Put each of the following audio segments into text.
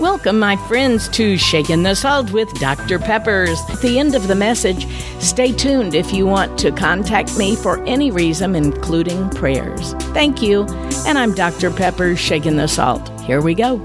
Welcome, my friends, to Shaking the Salt with Dr. Peppers. At the end of the message, stay tuned if you want to contact me for any reason, including prayers. Thank you. And I'm Dr. Peppers, Shaking the Salt. Here we go.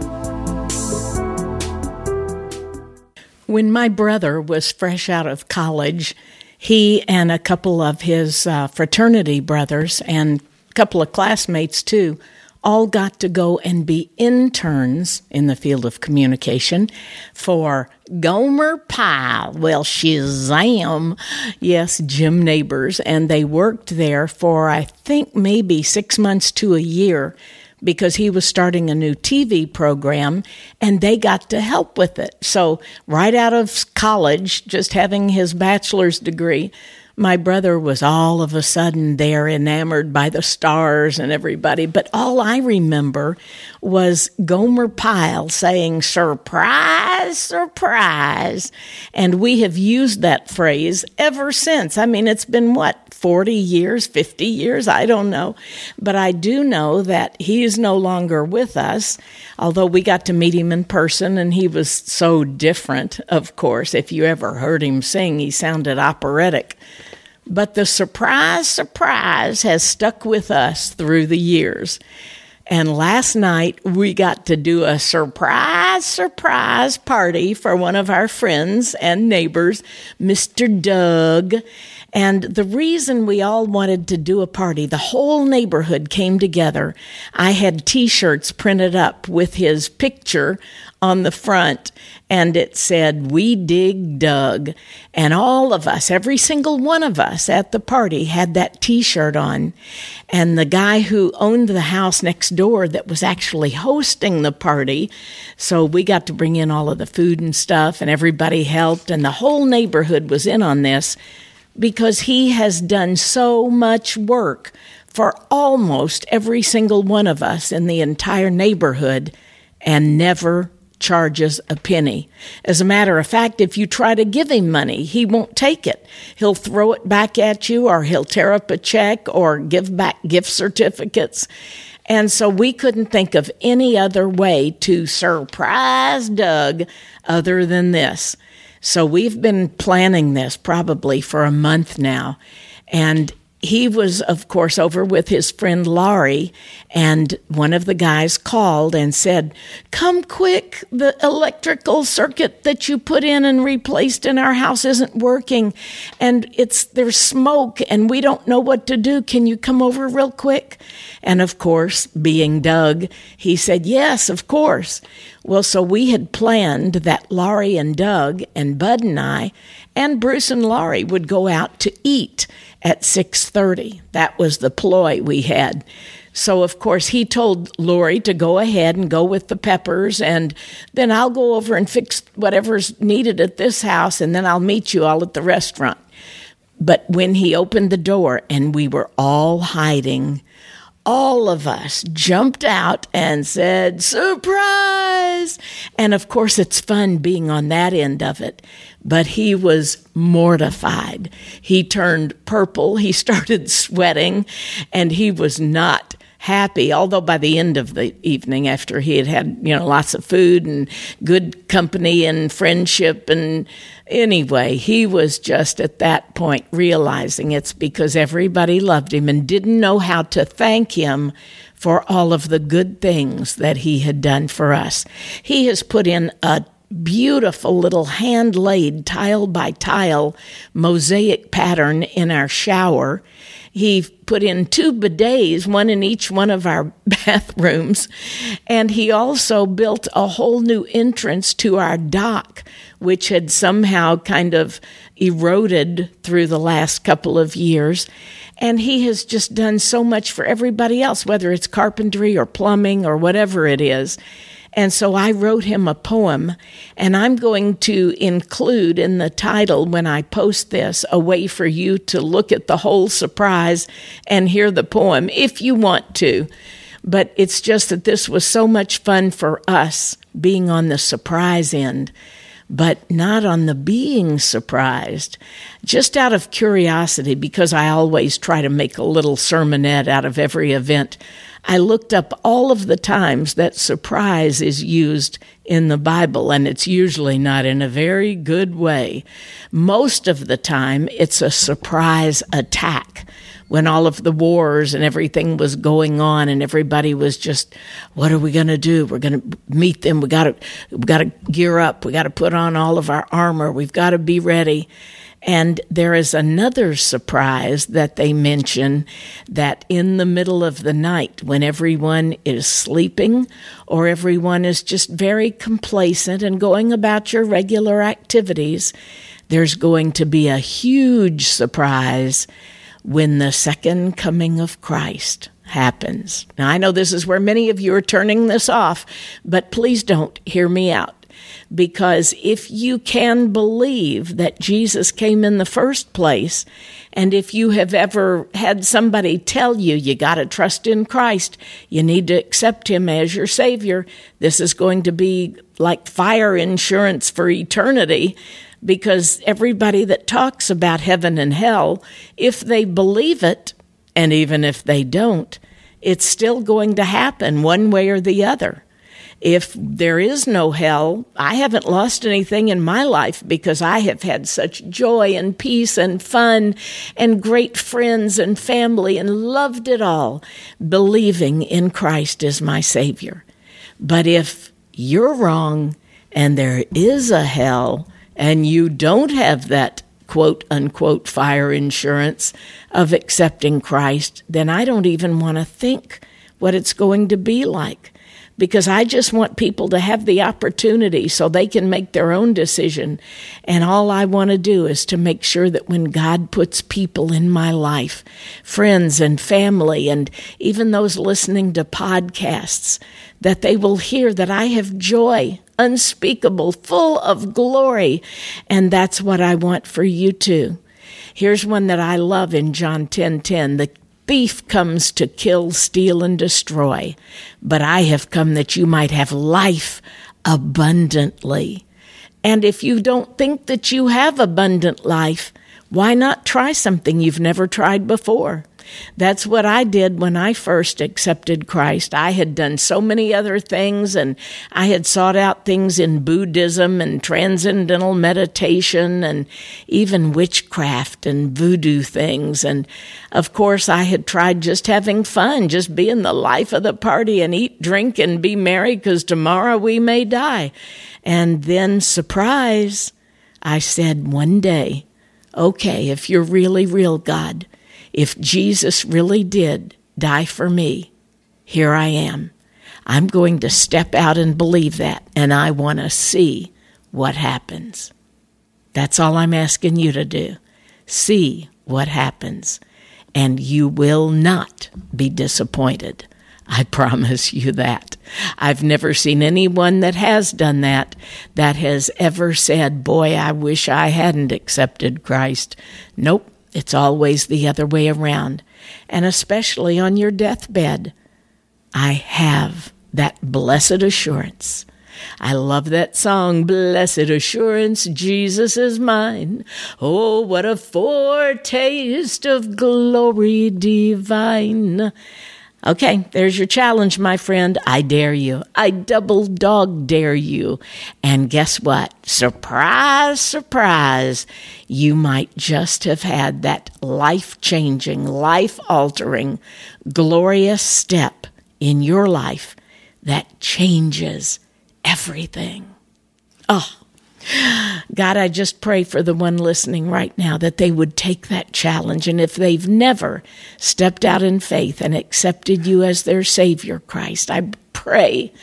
When my brother was fresh out of college, he and a couple of his uh, fraternity brothers and a couple of classmates too all got to go and be interns in the field of communication for Gomer Pyle. Well, Shazam. Yes, Jim Nabors. And they worked there for, I think, maybe six months to a year because he was starting a new TV program and they got to help with it. So, right out of college, just having his bachelor's degree, my brother was all of a sudden there enamored by the stars and everybody. But all I remember was Gomer Pyle saying, surprise, surprise. And we have used that phrase ever since. I mean, it's been what, 40 years, 50 years? I don't know. But I do know that he is no longer with us, although we got to meet him in person and he was so different, of course. If you ever heard him sing, he sounded operatic. But the surprise, surprise has stuck with us through the years. And last night we got to do a surprise, surprise party for one of our friends and neighbors, Mr. Doug. And the reason we all wanted to do a party, the whole neighborhood came together. I had t shirts printed up with his picture on the front, and it said, We dig Doug. And all of us, every single one of us at the party, had that t shirt on. And the guy who owned the house next door that was actually hosting the party, so we got to bring in all of the food and stuff, and everybody helped, and the whole neighborhood was in on this because he has done so much work for almost every single one of us in the entire neighborhood and never charges a penny. As a matter of fact, if you try to give him money, he won't take it. He'll throw it back at you or he'll tear up a check or give back gift certificates. And so we couldn't think of any other way to surprise Doug other than this. So we've been planning this probably for a month now. And he was, of course, over with his friend Laurie, and one of the guys called and said, Come quick, the electrical circuit that you put in and replaced in our house isn't working, and it's there's smoke, and we don't know what to do. Can you come over real quick? And of course, being Doug, he said, Yes, of course. Well, so we had planned that Laurie and Doug and Bud and I and Bruce and Laurie would go out to eat at 6:30. That was the ploy we had. So of course he told Lori to go ahead and go with the peppers and then I'll go over and fix whatever's needed at this house and then I'll meet you all at the restaurant. But when he opened the door and we were all hiding, all of us jumped out and said, Surprise! And of course, it's fun being on that end of it. But he was mortified. He turned purple. He started sweating, and he was not happy. Although by the end of the evening, after he had had, you know, lots of food and good company and friendship and anyway, he was just at that point realizing it's because everybody loved him and didn't know how to thank him for all of the good things that he had done for us. He has put in a beautiful little hand laid tile by tile mosaic pattern in our shower. He put in two bidets, one in each one of our bathrooms. And he also built a whole new entrance to our dock, which had somehow kind of eroded through the last couple of years. And he has just done so much for everybody else, whether it's carpentry or plumbing or whatever it is. And so I wrote him a poem, and I'm going to include in the title when I post this a way for you to look at the whole surprise and hear the poem if you want to. But it's just that this was so much fun for us being on the surprise end. but not on the being surprised. Just out of curiosity, because I always try to make a little sermonette out of every event, I looked up all of the times that surprise is used in the Bible, and it's usually not in a very good way. Most of the time, it's a surprise attack. When all of the wars and everything was going on and everybody was just what are we going to do? We're going to meet them. We got to we got to gear up. We got to put on all of our armor. We've got to be ready and there is another surprise that they mention that in the middle of the night, when everyone is sleeping or everyone is just very complacent and going about your regular activities, there's going to be a huge surprise when the second coming of Christ happens. Now, I know this is where many of you are turning this off, but please don't hear me out because if you can believe that Jesus came in the first place, and if you have ever had somebody tell you you got to trust in Christ, you need to accept Him as your Savior, this is going to be like fire insurance for eternity. Because everybody that talks about heaven and hell, if they believe it, and even if they don't, it's still going to happen one way or the other if there is no hell, I haven't lost anything in my life because I have had such joy and peace and fun and great friends and family and loved it all, believing in Christ as my Savior. But if you're wrong and there is a hell and you don't have that quote unquote fire insurance of accepting Christ, then I don't even want to think what it's going to be like because I just want people to have the opportunity so they can make their own decision. And all I want to do is to make sure that when God puts people in my life, friends and family, and even those listening to podcasts, that they will hear that I have joy unspeakable, full of glory. And that's what I want for you too. Here's one that I love in John 10 10. The thief comes to kill, steal, and destroy, but I have come that you might have life abundantly. And if you don't think that you have abundant life, why not try something you've never tried before? That's what I did when I first accepted Christ. I had done so many other things and I had sought out things in Buddhism and transcendental meditation and even witchcraft and voodoo things. And of course, I had tried just having fun, just being the life of the party and eat, drink, and be merry because tomorrow we may die. And then, surprise, I said one day, okay, if you're really real, God, if Jesus really did die for me, here I am. I'm going to step out and believe that, and I want to see what happens. That's all I'm asking you to do. See what happens, and you will not be disappointed. I promise you that. I've never seen anyone that has done that that has ever said, Boy, I wish I hadn't accepted Christ. Nope. It's always the other way around, and especially on your deathbed. I have that blessed assurance. I love that song, Blessed Assurance, Jesus is mine. Oh, what a foretaste of glory divine. Okay, there's your challenge, my friend. I dare you. I double dog dare you. And guess what? Surprise, surprise. You might just have had that life changing, life altering, glorious step in your life that changes everything. Oh, God, I just pray for the one listening right now that they would take that challenge. And if they've never stepped out in faith and accepted you as their Savior, Christ, I pray,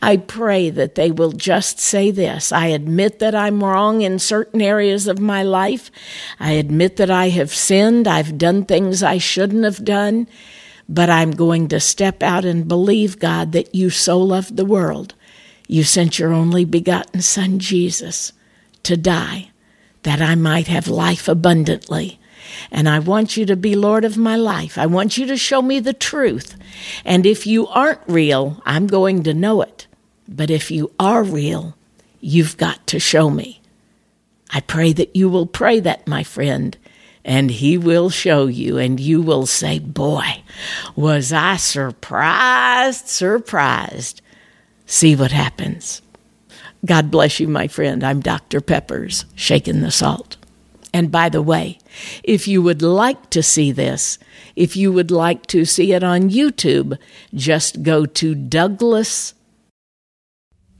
I pray that they will just say this I admit that I'm wrong in certain areas of my life. I admit that I have sinned. I've done things I shouldn't have done. But I'm going to step out and believe, God, that you so loved the world you sent your only begotten Son, Jesus, to die that I might have life abundantly. And I want you to be Lord of my life. I want you to show me the truth. And if you aren't real, I'm going to know it. But if you are real, you've got to show me. I pray that you will pray that, my friend, and He will show you, and you will say, Boy, was I surprised, surprised. See what happens. God bless you, my friend. I'm Dr. Peppers, shaking the salt. And by the way, if you would like to see this, if you would like to see it on YouTube, just go to Douglas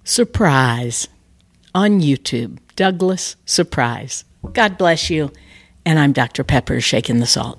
Surprise on YouTube. Douglas Surprise. God bless you. And I'm Dr. Peppers, shaking the salt.